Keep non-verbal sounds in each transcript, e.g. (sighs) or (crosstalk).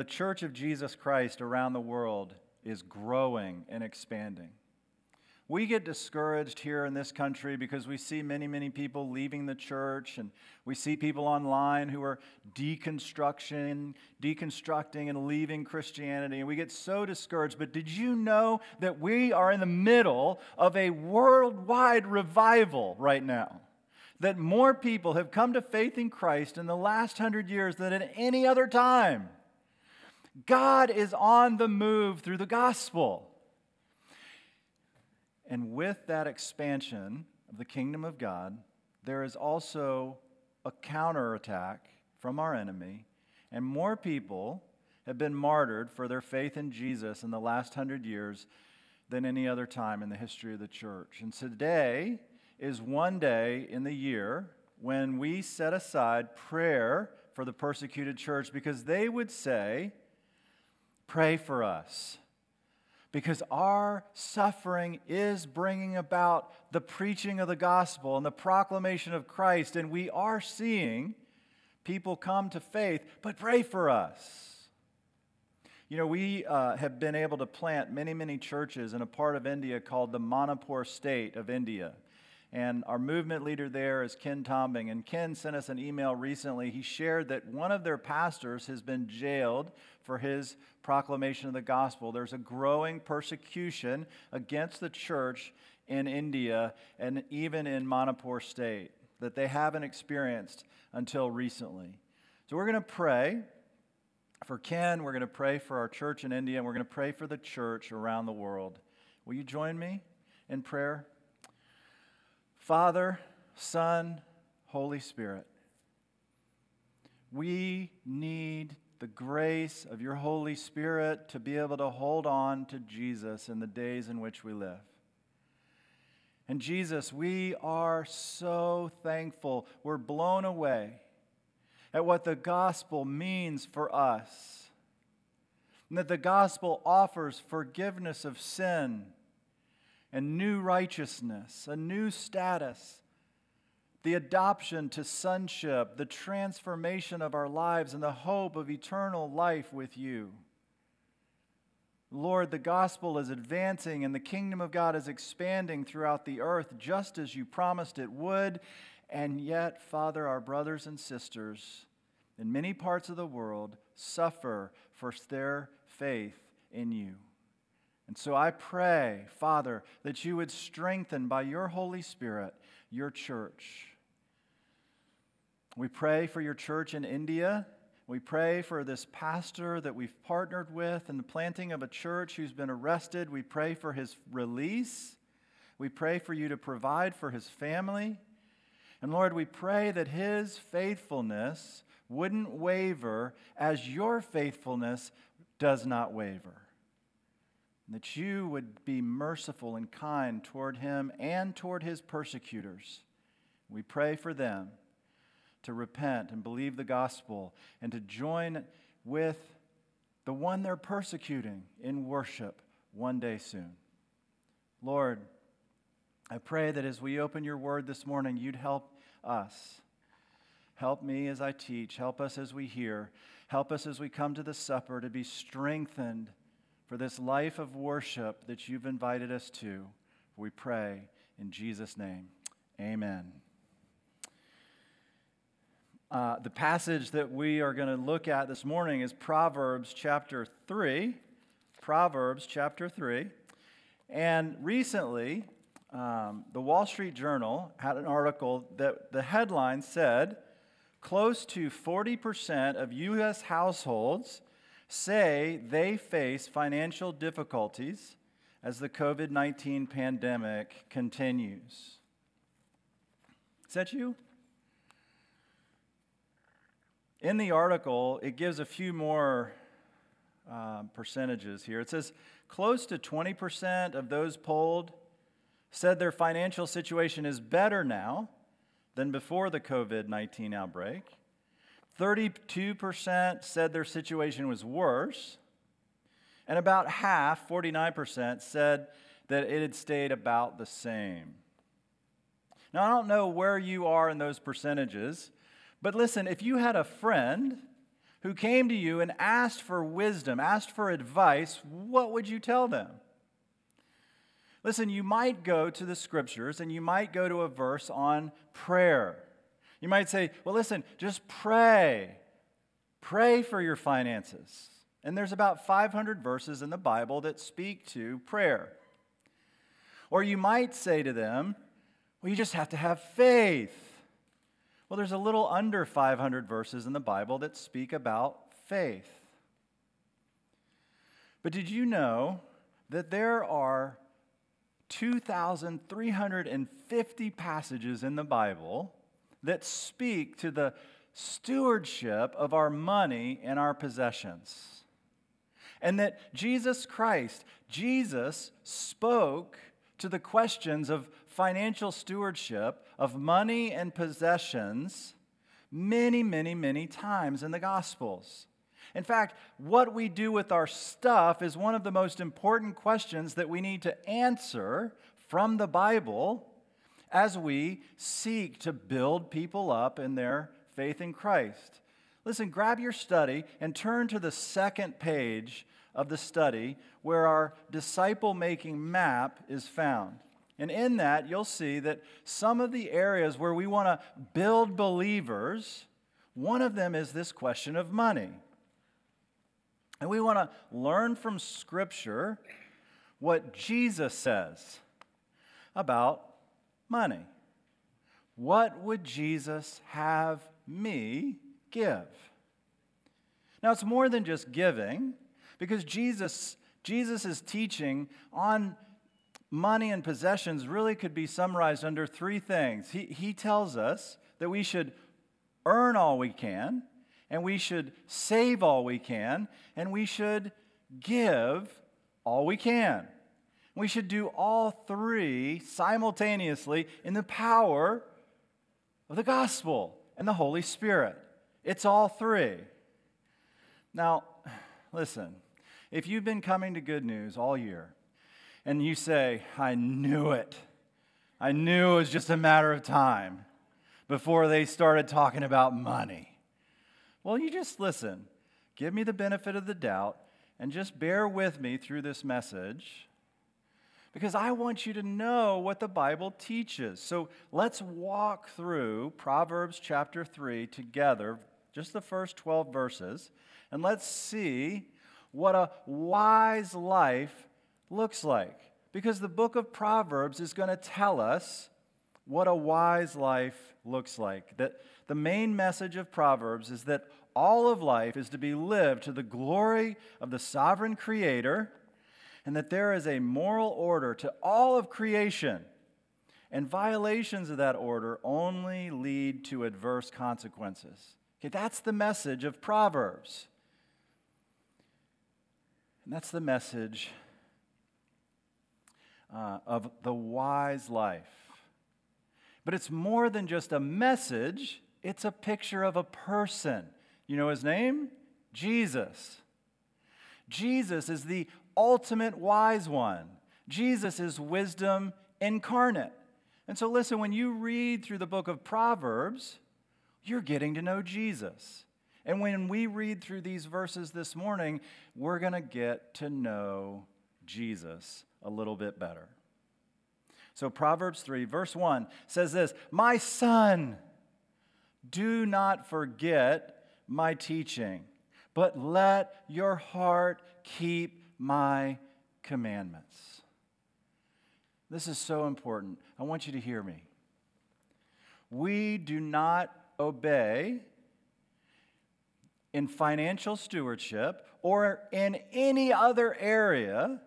The Church of Jesus Christ around the world is growing and expanding. We get discouraged here in this country because we see many, many people leaving the church, and we see people online who are deconstruction, deconstructing and leaving Christianity, and we get so discouraged. But did you know that we are in the middle of a worldwide revival right now? That more people have come to faith in Christ in the last hundred years than at any other time. God is on the move through the gospel. And with that expansion of the kingdom of God, there is also a counterattack from our enemy, and more people have been martyred for their faith in Jesus in the last hundred years than any other time in the history of the church. And today is one day in the year when we set aside prayer for the persecuted church because they would say, Pray for us. Because our suffering is bringing about the preaching of the gospel and the proclamation of Christ, and we are seeing people come to faith, but pray for us. You know, we uh, have been able to plant many, many churches in a part of India called the Manipur state of India. And our movement leader there is Ken Tombing. And Ken sent us an email recently. He shared that one of their pastors has been jailed for his proclamation of the gospel. There's a growing persecution against the church in India and even in Manipur state that they haven't experienced until recently. So we're going to pray for Ken, we're going to pray for our church in India, and we're going to pray for the church around the world. Will you join me in prayer? Father, Son, Holy Spirit, we need the grace of your Holy Spirit to be able to hold on to Jesus in the days in which we live. And Jesus, we are so thankful. We're blown away at what the gospel means for us. And that the gospel offers forgiveness of sin and new righteousness, a new status, the adoption to sonship, the transformation of our lives, and the hope of eternal life with you. Lord, the gospel is advancing and the kingdom of God is expanding throughout the earth just as you promised it would. And yet, Father, our brothers and sisters in many parts of the world suffer for their faith in you. And so I pray, Father, that you would strengthen by your Holy Spirit your church. We pray for your church in India. We pray for this pastor that we've partnered with in the planting of a church who's been arrested. We pray for his release. We pray for you to provide for his family. And Lord, we pray that his faithfulness wouldn't waver as your faithfulness does not waver that you would be merciful and kind toward him and toward his persecutors. We pray for them to repent and believe the gospel and to join with the one they're persecuting in worship one day soon. Lord, I pray that as we open your word this morning, you'd help us. Help me as I teach. Help us as we hear. Help us as we come to the supper to be strengthened for this life of worship that you've invited us to. We pray in Jesus' name. Amen. Uh, the passage that we are going to look at this morning is Proverbs chapter 3. Proverbs chapter 3. And recently, um, the Wall Street Journal had an article that the headline said close to 40% of U.S. households say they face financial difficulties as the COVID 19 pandemic continues. Is that you? In the article, it gives a few more uh, percentages here. It says close to 20% of those polled said their financial situation is better now than before the COVID 19 outbreak. 32% said their situation was worse, and about half, 49%, said that it had stayed about the same. Now, I don't know where you are in those percentages, but listen, if you had a friend who came to you and asked for wisdom, asked for advice, what would you tell them? Listen, you might go to the scriptures and you might go to a verse on prayer. You might say, well, listen, just pray. Pray for your finances. And there's about 500 verses in the Bible that speak to prayer. Or you might say to them, well, you just have to have faith. Well, there's a little under 500 verses in the Bible that speak about faith. But did you know that there are 2,350 passages in the Bible that speak to the stewardship of our money and our possessions? And that Jesus Christ, Jesus spoke to the questions of financial stewardship of money and possessions many, many, many times in the Gospels. In fact, what we do with our stuff is one of the most important questions that we need to answer from the Bible as we seek to build people up in their faith in Christ. Listen, grab your study and turn to the second page of the study where our disciple making map is found. And in that, you'll see that some of the areas where we want to build believers, one of them is this question of money. And we want to learn from Scripture what Jesus says about money. What would Jesus have me give? Now, it's more than just giving, because Jesus, Jesus' is teaching on money and possessions really could be summarized under three things. He, he tells us that we should earn all we can, and we should save all we can, and we should give all we can. We should do all three simultaneously in the power of the gospel and the Holy Spirit. It's all three. Now, (sighs) listen, if you've been coming to good news all year, and you say, I knew it. I knew it was just a matter of time before they started talking about money. Well, you just listen. Give me the benefit of the doubt and just bear with me through this message because I want you to know what the Bible teaches. So let's walk through Proverbs chapter 3 together, just the first 12 verses, and let's see what a wise life looks like. Because the book of Proverbs is going to tell us what a wise life looks like. That the main message of Proverbs is that all of life is to be lived to the glory of the sovereign creator, and that there is a moral order to all of creation. And violations of that order only lead to adverse consequences. Okay, that's the message of Proverbs. And that's the message uh, of the wise life. But it's more than just a message, it's a picture of a person. You know his name? Jesus. Jesus is the ultimate wise one. Jesus is wisdom incarnate. And so, listen, when you read through the book of Proverbs, you're getting to know Jesus. And when we read through these verses this morning, we're going to get to know Jesus a little bit better. So, Proverbs 3, verse 1 says this My son, do not forget my teaching, but let your heart keep my commandments. This is so important. I want you to hear me. We do not obey in financial stewardship or in any other area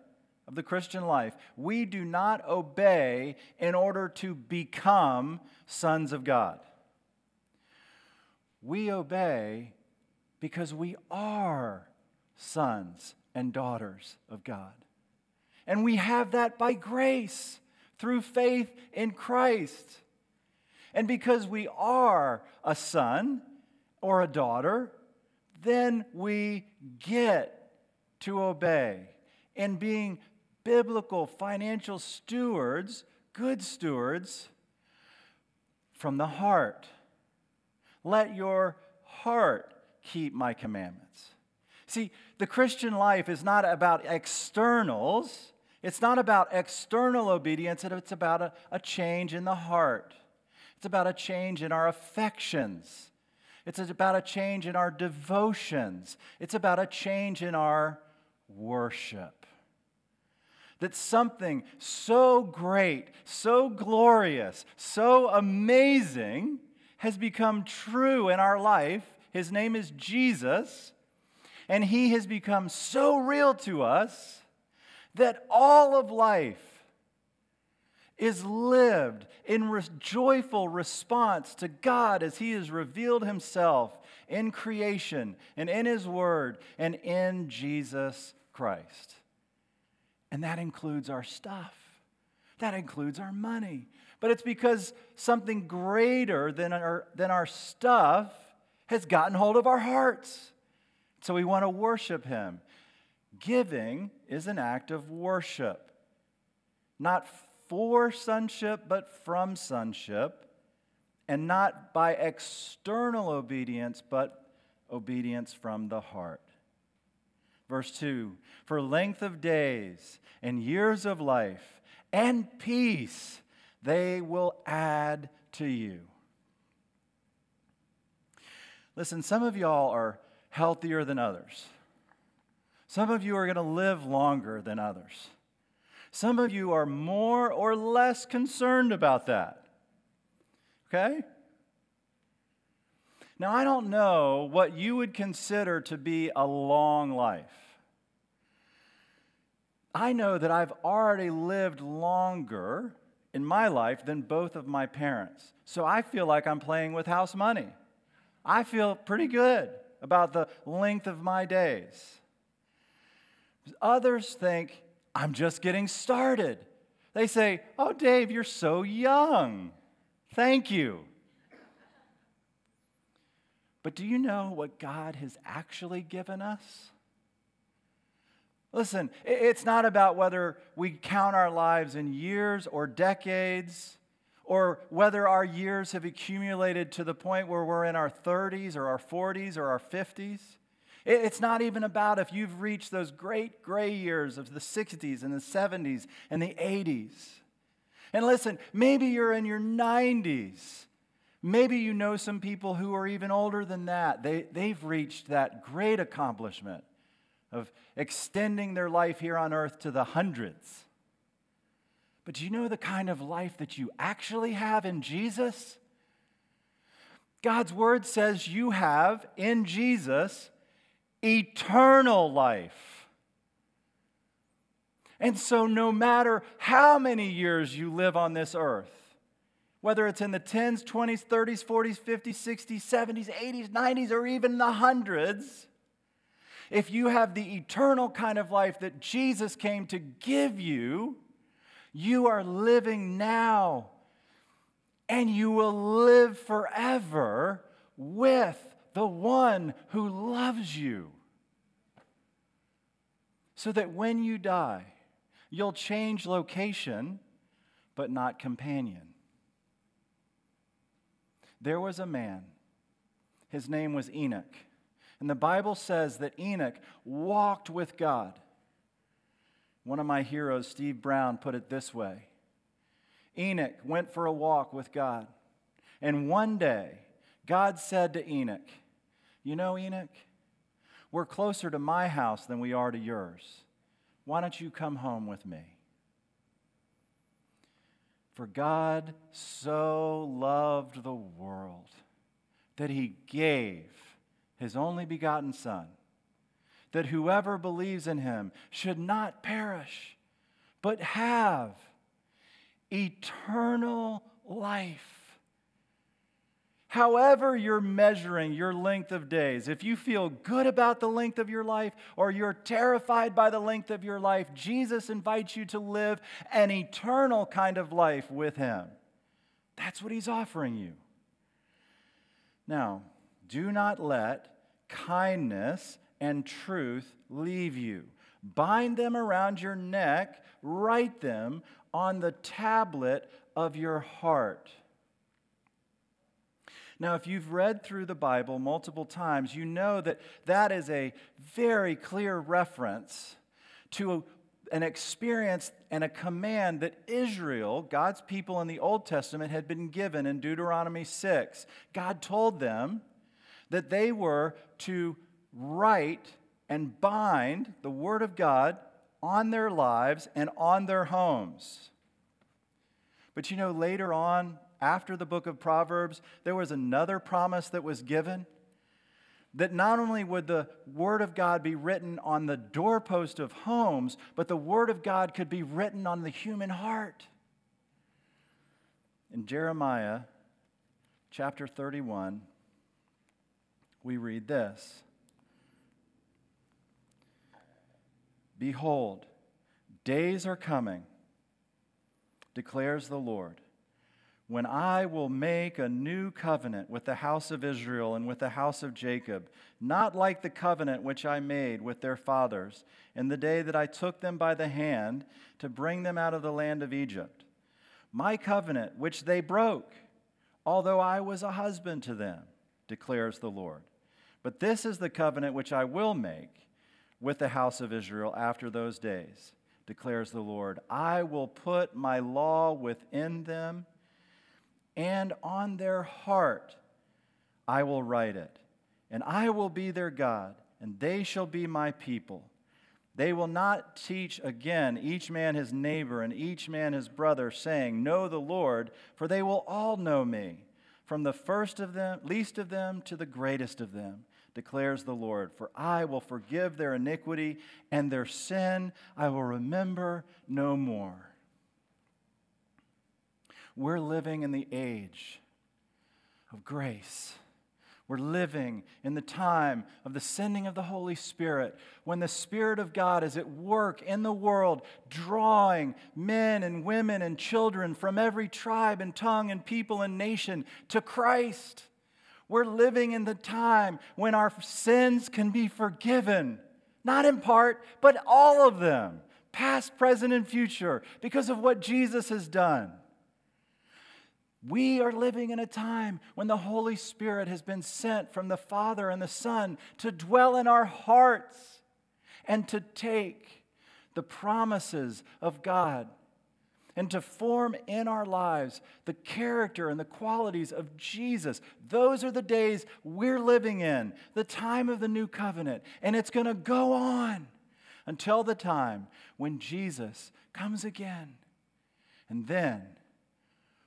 of the Christian life. We do not obey in order to become sons of God. We obey because we are sons and daughters of God. And we have that by grace through faith in Christ. And because we are a son or a daughter, then we get to obey in being biblical financial stewards, good stewards, from the heart. Let your heart keep my commandments. See, the Christian life is not about externals, it's not about external obedience, it's about a, a change in the heart. It's about a change in our affections. It's about a change in our devotions. It's about a change in our worship. That something so great, so glorious, so amazing has become true in our life. His name is Jesus, and He has become so real to us that all of life is lived in re- joyful response to God as He has revealed Himself in creation and in His Word and in Jesus Christ. And that includes our stuff, that includes our money. But it's because something greater than our, than our stuff has gotten hold of our hearts. So we want to worship Him. Giving is an act of worship, not for sonship, but from sonship, and not by external obedience, but obedience from the heart. Verse 2 For length of days and years of life and peace they will add to you. Listen, some of y'all are healthier than others. Some of you are going to live longer than others. Some of you are more or less concerned about that. Okay? Now, I don't know what you would consider to be a long life. I know that I've already lived longer in my life than both of my parents. So I feel like I'm playing with house money. I feel pretty good about the length of my days. Others think, I'm just getting started. They say, Oh, Dave, you're so young. Thank you. But do you know what God has actually given us? Listen, it's not about whether we count our lives in years or decades, or whether our years have accumulated to the point where we're in our 30s or our 40s or our 50s. It's not even about if you've reached those great gray years of the 60s and the 70s and the 80s. And listen, maybe you're in your 90s. Maybe you know some people who are even older than that. They, they've reached that great accomplishment of extending their life here on earth to the hundreds. But do you know the kind of life that you actually have in Jesus? God's word says you have in Jesus eternal life. And so, no matter how many years you live on this earth, whether it's in the 10s, 20s, 30s, 40s, 50s, 60s, 70s, 80s, 90s, or even the hundreds, if you have the eternal kind of life that Jesus came to give you, you are living now and you will live forever with the one who loves you. So that when you die, you'll change location, but not companion. There was a man, his name was Enoch. And the Bible says that Enoch walked with God. One of my heroes, Steve Brown, put it this way Enoch went for a walk with God. And one day, God said to Enoch, You know, Enoch, we're closer to my house than we are to yours. Why don't you come home with me? For God so loved the world that he gave his only begotten Son, that whoever believes in him should not perish, but have eternal life. However, you're measuring your length of days, if you feel good about the length of your life or you're terrified by the length of your life, Jesus invites you to live an eternal kind of life with Him. That's what He's offering you. Now, do not let kindness and truth leave you. Bind them around your neck, write them on the tablet of your heart. Now, if you've read through the Bible multiple times, you know that that is a very clear reference to an experience and a command that Israel, God's people in the Old Testament, had been given in Deuteronomy 6. God told them that they were to write and bind the Word of God on their lives and on their homes. But you know, later on, after the book of Proverbs, there was another promise that was given that not only would the Word of God be written on the doorpost of homes, but the Word of God could be written on the human heart. In Jeremiah chapter 31, we read this Behold, days are coming, declares the Lord when I will make a new covenant with the house of Israel and with the house of Jacob, not like the covenant which I made with their fathers in the day that I took them by the hand to bring them out of the land of Egypt. My covenant which they broke, although I was a husband to them, declares the Lord. But this is the covenant which I will make with the house of Israel after those days, declares the Lord. I will put my law within them and on their heart I will write it. And I will be their God, and they shall be my people. They will not teach again each man his neighbor and each man his brother, saying, Know the Lord, for they will all know me, from the first of them, least of them, to the greatest of them, declares the Lord. For I will forgive their iniquity, and their sin I will remember no more. We're living in the age of grace. We're living in the time of the sending of the Holy Spirit when the Spirit of God is at work in the world, drawing men and women and children from every tribe and tongue and people and nation to Christ. We're living in the time when our sins can be forgiven, not in part, but all of them, past, present, and future, because of what Jesus has done. We are living in a time when the Holy Spirit has been sent from the Father and the Son to dwell in our hearts and to take the promises of God and to form in our lives the character and the qualities of Jesus. Those are the days we're living in, the time of the new covenant. And it's going to go on until the time when Jesus comes again. And then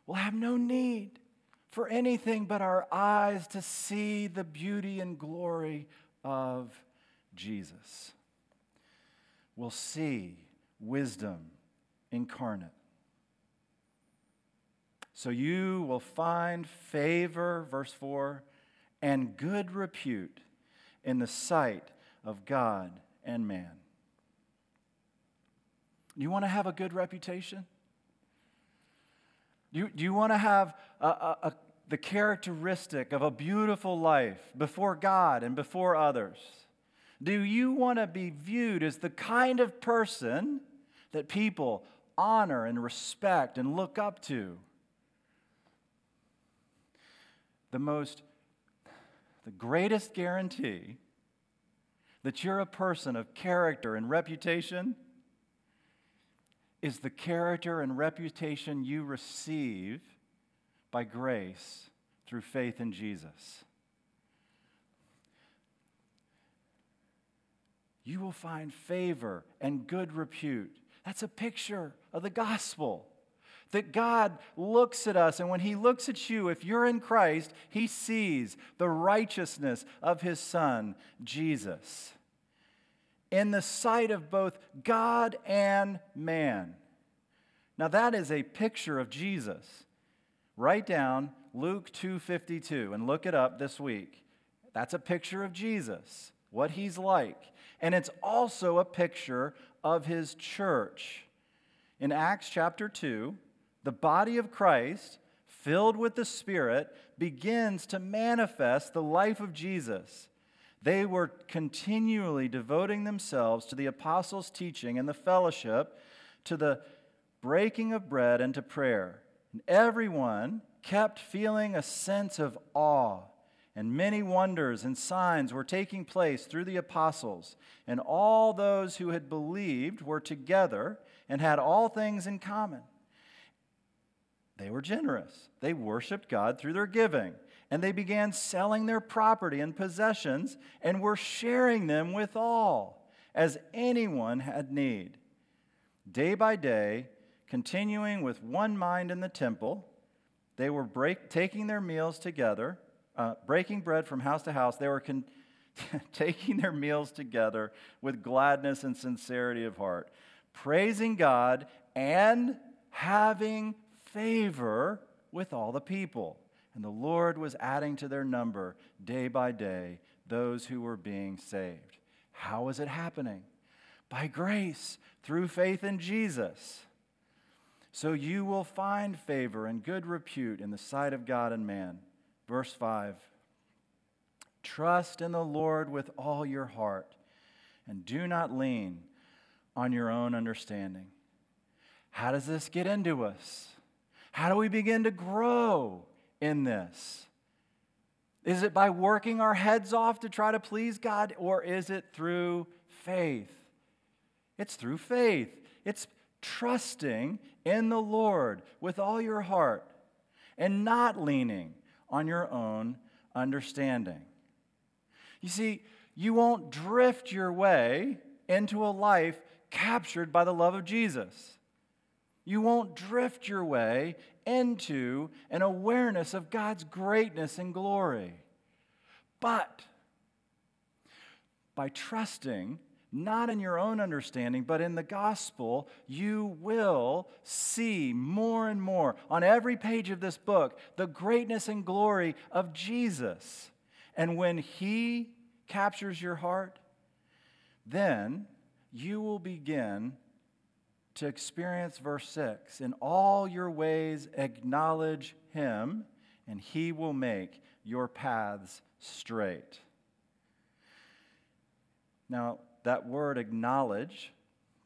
will have no need for anything but our eyes to see the beauty and glory of Jesus. We'll see wisdom incarnate. So you will find favor, verse 4, and good repute in the sight of God and man. You want to have a good reputation? Do you, do you want to have a, a, a, the characteristic of a beautiful life before God and before others? Do you want to be viewed as the kind of person that people honor and respect and look up to? The most, the greatest guarantee that you're a person of character and reputation is the character and reputation you receive by grace through faith in Jesus. You will find favor and good repute. That's a picture of the gospel. That God looks at us, and when He looks at you, if you're in Christ, He sees the righteousness of His Son, Jesus in the sight of both God and man. Now that is a picture of Jesus. Write down Luke 2:52 and look it up this week. That's a picture of Jesus, what he's like. And it's also a picture of his church. In Acts chapter 2, the body of Christ, filled with the Spirit, begins to manifest the life of Jesus. They were continually devoting themselves to the apostles' teaching and the fellowship, to the breaking of bread and to prayer. And everyone kept feeling a sense of awe, and many wonders and signs were taking place through the apostles. And all those who had believed were together and had all things in common. They were generous. They worshiped God through their giving. And they began selling their property and possessions and were sharing them with all, as anyone had need. Day by day, continuing with one mind in the temple, they were break, taking their meals together, uh, breaking bread from house to house. They were con- (laughs) taking their meals together with gladness and sincerity of heart, praising God and having favor with all the people. And the Lord was adding to their number day by day those who were being saved. How was it happening? By grace, through faith in Jesus. So you will find favor and good repute in the sight of God and man. Verse 5 Trust in the Lord with all your heart, and do not lean on your own understanding. How does this get into us? How do we begin to grow in this? Is it by working our heads off to try to please God, or is it through faith? It's through faith. It's trusting in the Lord with all your heart and not leaning on your own understanding. You see, you won't drift your way into a life captured by the love of Jesus. You won't drift your way into an awareness of God's greatness and glory. But by trusting not in your own understanding, but in the gospel, you will see more and more on every page of this book the greatness and glory of Jesus. And when He captures your heart, then you will begin to experience verse 6 In all your ways, acknowledge him, and he will make your paths straight. Now, that word acknowledge,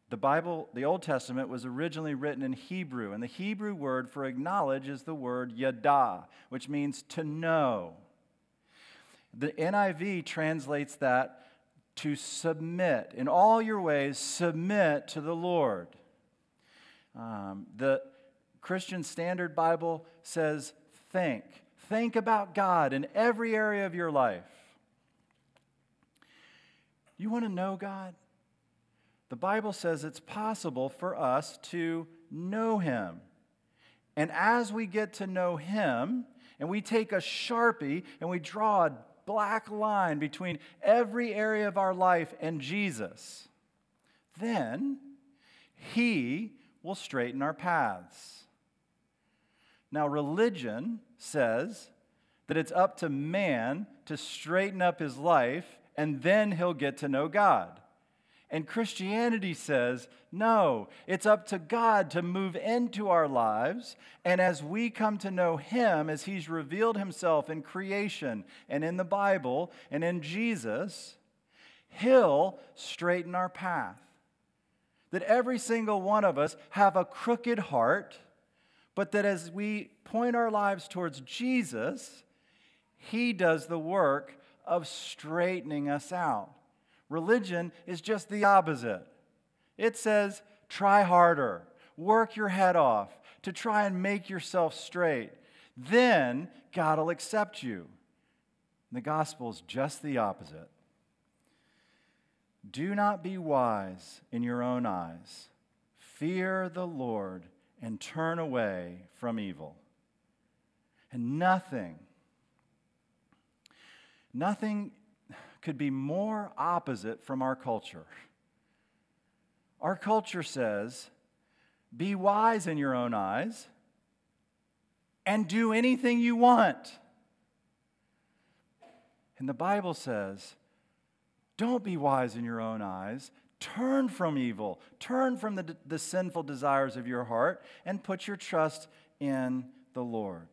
the Bible, the Old Testament, was originally written in Hebrew, and the Hebrew word for acknowledge is the word yada, which means to know. The NIV translates that to submit. In all your ways, submit to the Lord. Um, the Christian Standard Bible says, think. Think about God in every area of your life. You want to know God? The Bible says it's possible for us to know Him. And as we get to know Him, and we take a sharpie and we draw a black line between every area of our life and Jesus, then He will straighten our paths. Now, religion says that it's up to man to straighten up his life and then he'll get to know God. And Christianity says, no, it's up to God to move into our lives. And as we come to know Him, as He's revealed Himself in creation and in the Bible and in Jesus, He'll straighten our path that every single one of us have a crooked heart, but that as we point our lives towards Jesus, He does the work of straightening us out. Religion is just the opposite. It says, try harder, work your head off to try and make yourself straight. Then God will accept you. The gospel is just the opposite. Do not be wise in your own eyes. Fear the Lord and turn away from evil. And nothing, nothing could be more opposite from our culture. Our culture says, be wise in your own eyes and do anything you want. And the Bible says, don't be wise in your own eyes. Turn from evil. Turn from the, the sinful desires of your heart and put your trust in the Lord.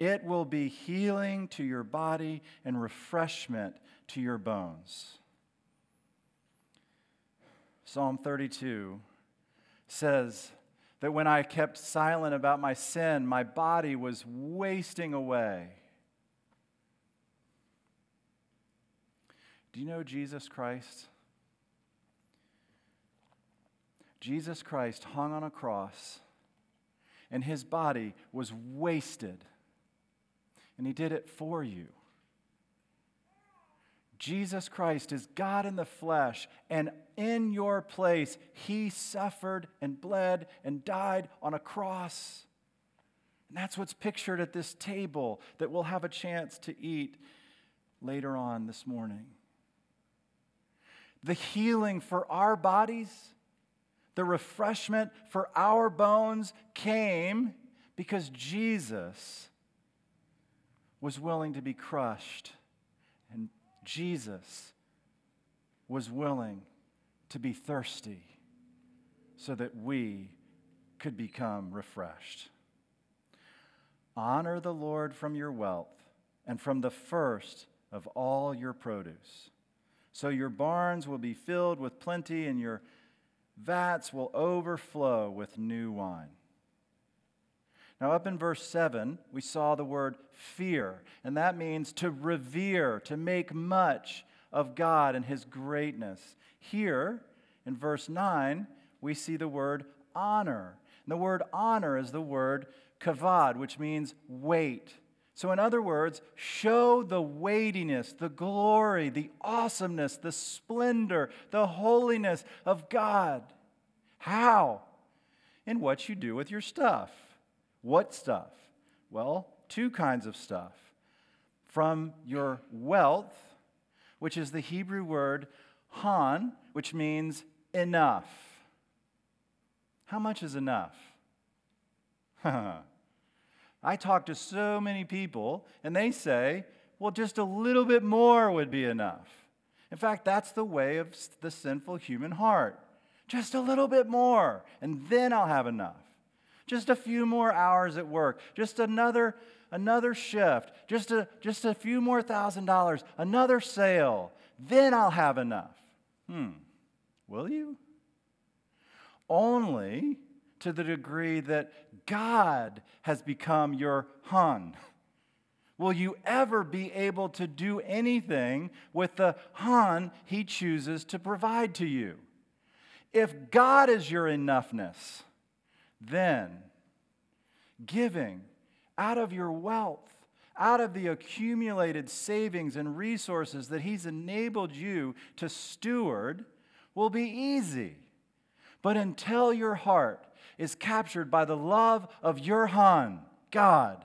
It will be healing to your body and refreshment to your bones. Psalm 32 says that when I kept silent about my sin, my body was wasting away. Do you know Jesus Christ? Jesus Christ hung on a cross, and his body was wasted, and he did it for you. Jesus Christ is God in the flesh, and in your place, he suffered and bled and died on a cross. And that's what's pictured at this table that we'll have a chance to eat later on this morning. The healing for our bodies, the refreshment for our bones came because Jesus was willing to be crushed and Jesus was willing to be thirsty so that we could become refreshed. Honor the Lord from your wealth and from the first of all your produce. So your barns will be filled with plenty and your vats will overflow with new wine. Now, up in verse 7, we saw the word fear, and that means to revere, to make much of God and his greatness. Here, in verse 9, we see the word honor. And the word honor is the word kavod, which means weight. So, in other words, show the weightiness, the glory, the awesomeness, the splendor, the holiness of God. How? In what you do with your stuff. What stuff? Well, two kinds of stuff. From your wealth, which is the Hebrew word han, which means enough. How much is enough? (laughs) I talk to so many people, and they say, well, just a little bit more would be enough. In fact, that's the way of the sinful human heart. Just a little bit more, and then I'll have enough just a few more hours at work, just another, another shift, just a, just a few more thousand dollars, another sale. Then I'll have enough. Hmm. Will you? Only to the degree that God has become your hun. Will you ever be able to do anything with the hun he chooses to provide to you? If God is your enoughness, then giving out of your wealth, out of the accumulated savings and resources that He's enabled you to steward, will be easy. But until your heart is captured by the love of your Han, God,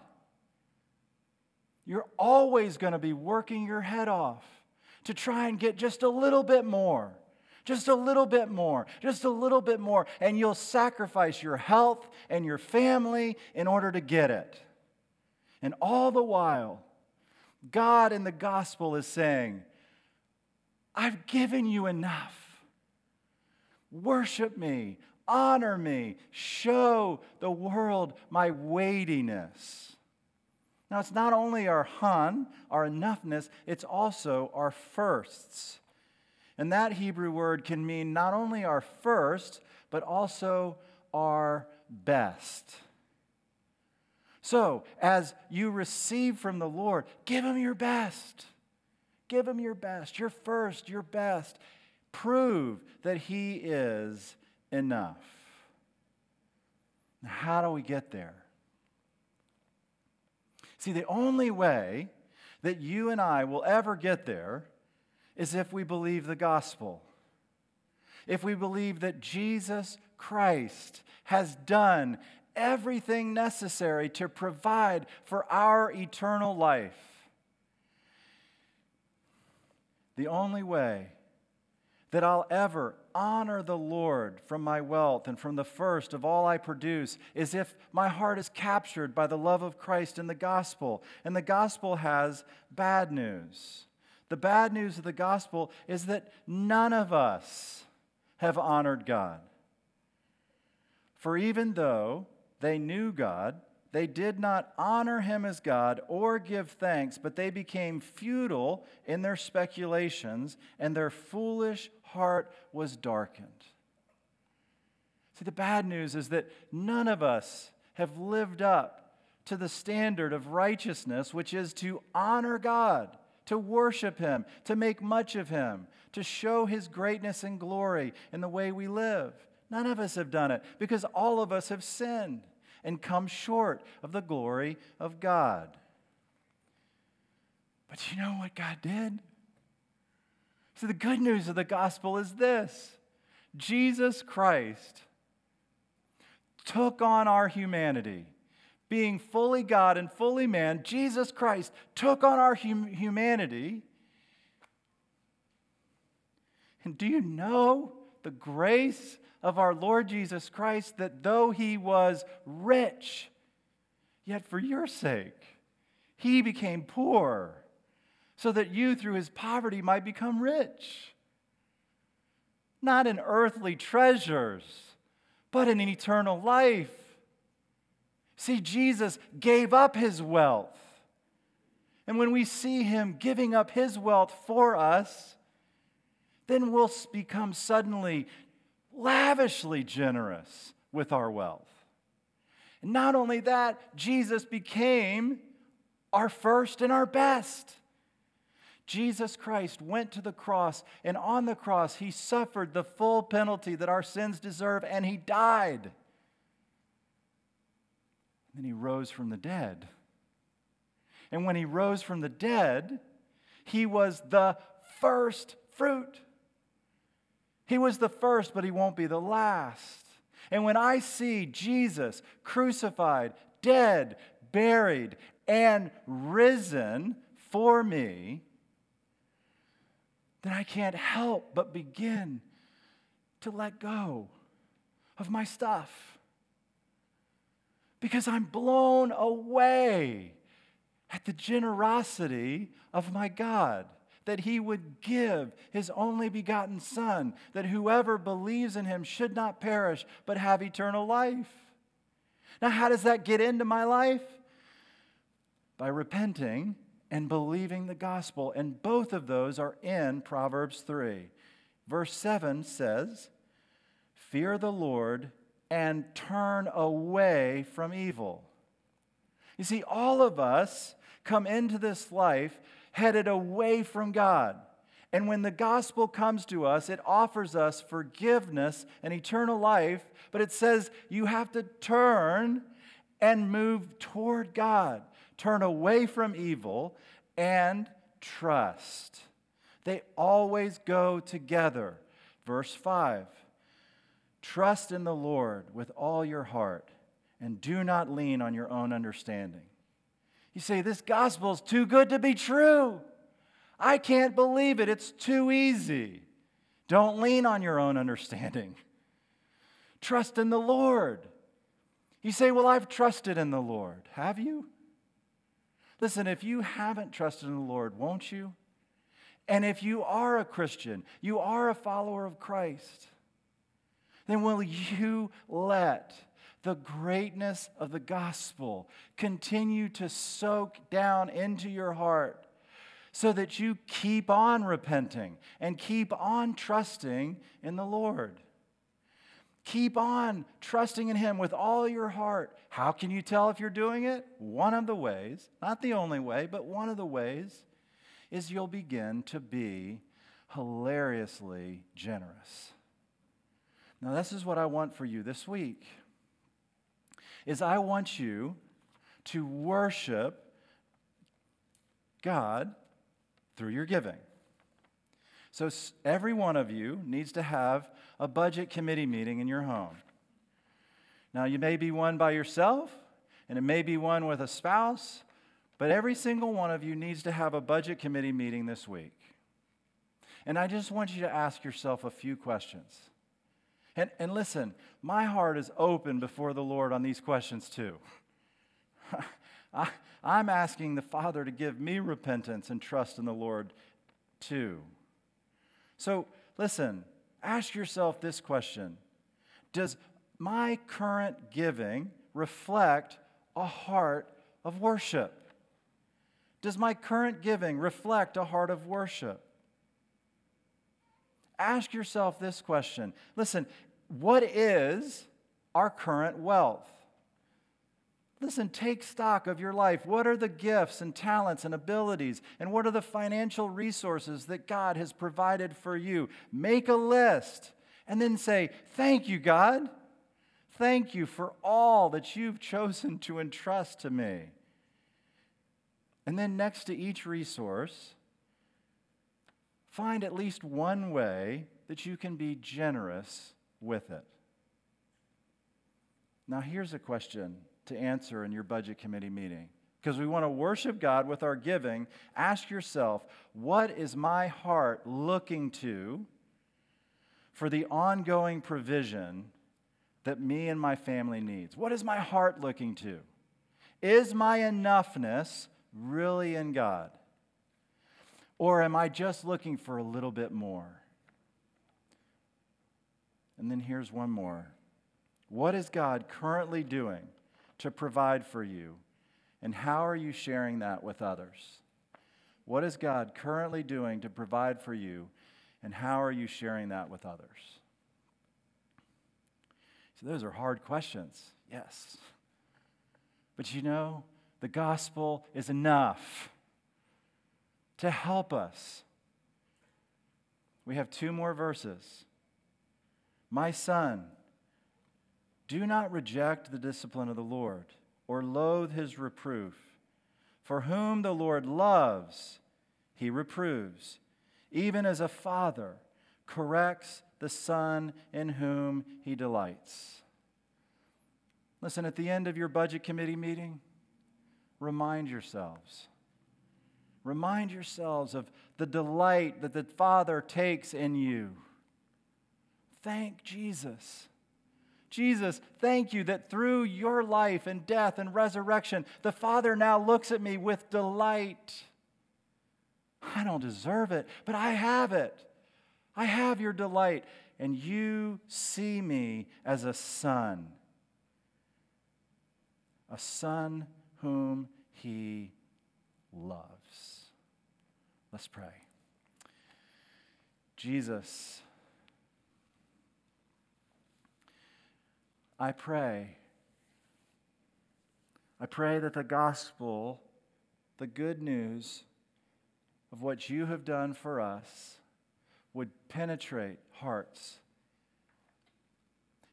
you're always going to be working your head off to try and get just a little bit more just a little bit more, just a little bit more, and you'll sacrifice your health and your family in order to get it. And all the while, God in the gospel is saying, I've given you enough. Worship me, honor me, show the world my weightiness. Now, it's not only our hun, our enoughness, it's also our firsts. And that Hebrew word can mean not only our first, but also our best. So, as you receive from the Lord, give Him your best. Give Him your best, your first, your best. Prove that He is enough. How do we get there? See, the only way that you and I will ever get there is if we believe the gospel. If we believe that Jesus Christ has done everything necessary to provide for our eternal life. The only way that I'll ever honor the Lord from my wealth and from the first of all I produce is if my heart is captured by the love of Christ in the gospel. And the gospel has bad news. The bad news of the gospel is that none of us have honored God. For even though they knew God, they did not honor him as God or give thanks, but they became futile in their speculations, and their foolish heart was darkened. See, the bad news is that none of us have lived up to the standard of righteousness, which is to honor God, to worship Him, to make much of Him, to show His greatness and glory in the way we live. None of us have done it because all of us have sinned and come short of the glory of God. But you know what God did? So, the good news of the gospel is this Jesus Christ took on our humanity. Being fully God and fully man, Jesus Christ took on our hum- humanity. And do you know the grace of our Lord Jesus Christ that though he was rich, yet for your sake, he became poor so that you through his poverty might become rich? Not in earthly treasures, but in an eternal life. See, Jesus gave up his wealth. And when we see him giving up his wealth for us, then we'll become suddenly lavishly generous with our wealth. And not only that, Jesus became our first and our best. Jesus Christ went to the cross, and on the cross, he suffered the full penalty that our sins deserve, and he died. Then he rose from the dead. And when he rose from the dead, he was the first fruit. He was the first, but he won't be the last. And when I see Jesus crucified, dead, buried, and risen for me, then I can't help but begin to let go of my stuff. Because I'm blown away at the generosity of my God, that He would give His only begotten Son, that whoever believes in Him should not perish, but have eternal life. Now, how does that get into my life? By repenting and believing the gospel. And both of those are in Proverbs 3. Verse 7 says, Fear the Lord and turn away from evil. You see, all of us come into this life headed away from God. And when the gospel comes to us, it offers us forgiveness and eternal life, but it says you have to turn and move toward God turn away from evil, and trust. They always go together. Verse 5 Trust in the Lord with all your heart, and do not lean on your own understanding. You say, This gospel is too good to be true. I can't believe it. It's too easy. Don't lean on your own understanding. (laughs) Trust in the Lord. You say, Well, I've trusted in the Lord. Have you? Listen, if you haven't trusted in the Lord, won't you? And if you are a Christian, you are a follower of Christ, then will you let the greatness of the gospel continue to soak down into your heart so that you keep on repenting and keep on trusting in the Lord? Keep on trusting in Him with all your heart. How can you tell if you're doing it? One of the ways, not the only way, but one of the ways, is you'll begin to be hilariously generous. Now, this is what I want for you this week. Is I want you to worship God through your giving. So, every one of you needs to have a budget committee meeting in your home. Now, you may be one by yourself, and it may be one with a spouse, but every single one of you needs to have a budget committee meeting this week. And I just want you to ask yourself a few questions. And, and listen, my heart is open before the Lord on these questions too. (laughs) I, I'm asking the Father to give me repentance and trust in the Lord too. So, listen, ask yourself this question Does my current giving reflect a heart of worship? Does my current giving reflect a heart of worship? Ask yourself this question. Listen, what is our current wealth? Listen, take stock of your life. What are the gifts and talents and abilities? And what are the financial resources that God has provided for you? Make a list and then say, Thank you, God. Thank you for all that you've chosen to entrust to me. And then next to each resource, find at least one way that you can be generous with it. Now, here's a question to answer in your budget committee meeting. Because we want to worship God with our giving, ask yourself, what is my heart looking to for the ongoing provision that me and my family needs? What is my heart looking to? Is my enoughness really in God? Or am I just looking for a little bit more? And then here's one more. What is God currently doing to provide for you? And how are you sharing that with others? What is God currently doing to provide for you? And how are you sharing that with others? So, those are hard questions, yes. But you know, the gospel is enough to help us. We have two more verses. My son, do not reject the discipline of the Lord or loathe his reproof. For whom the Lord loves, he reproves, even as a father corrects the son in whom he delights. Listen, at the end of your budget committee meeting, remind yourselves. Remind yourselves of the delight that the Father takes in you. Thank Jesus Jesus, thank you that through your life and death and resurrection, the Father now looks at me with delight. I don't deserve it, but I have it. I have your delight, and you see me as a son, a son whom he loves. Let's pray. Jesus, I pray. I pray that the gospel, the good news of what you have done for us, would penetrate hearts.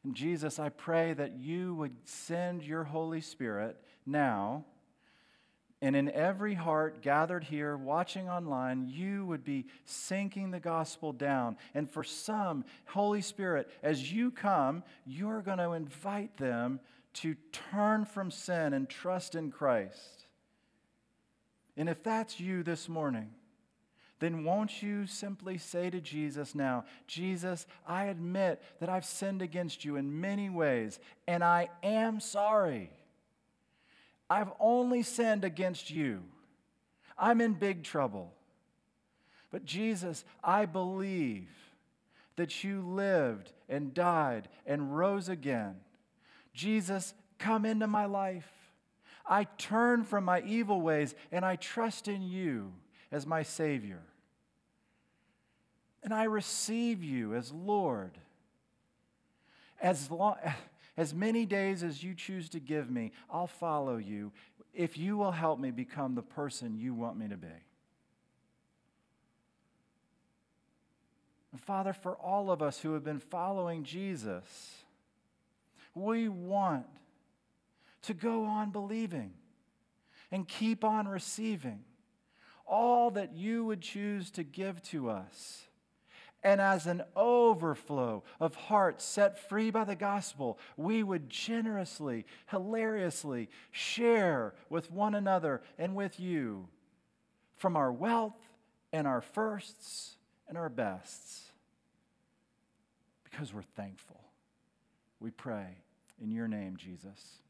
And Jesus, I pray that you would send your Holy Spirit now and in every heart gathered here, watching online, you would be sinking the gospel down. And for some, Holy Spirit, as you come, you're going to invite them to turn from sin and trust in Christ. And if that's you this morning, then won't you simply say to Jesus now, Jesus, I admit that I've sinned against you in many ways, and I am sorry. I've only sinned against you. I'm in big trouble. But Jesus, I believe that you lived and died and rose again. Jesus, come into my life. I turn from my evil ways and I trust in you as my Savior. And I receive you as Lord. As long as many days as you choose to give me, I'll follow you if you will help me become the person you want me to be. And Father, for all of us who have been following Jesus, we want to go on believing and keep on receiving all that you would choose to give to us and as an overflow of hearts set free by the gospel, we would generously, hilariously share with one another and with you from our wealth and our firsts and our bests because we're thankful. We pray in your name, Jesus.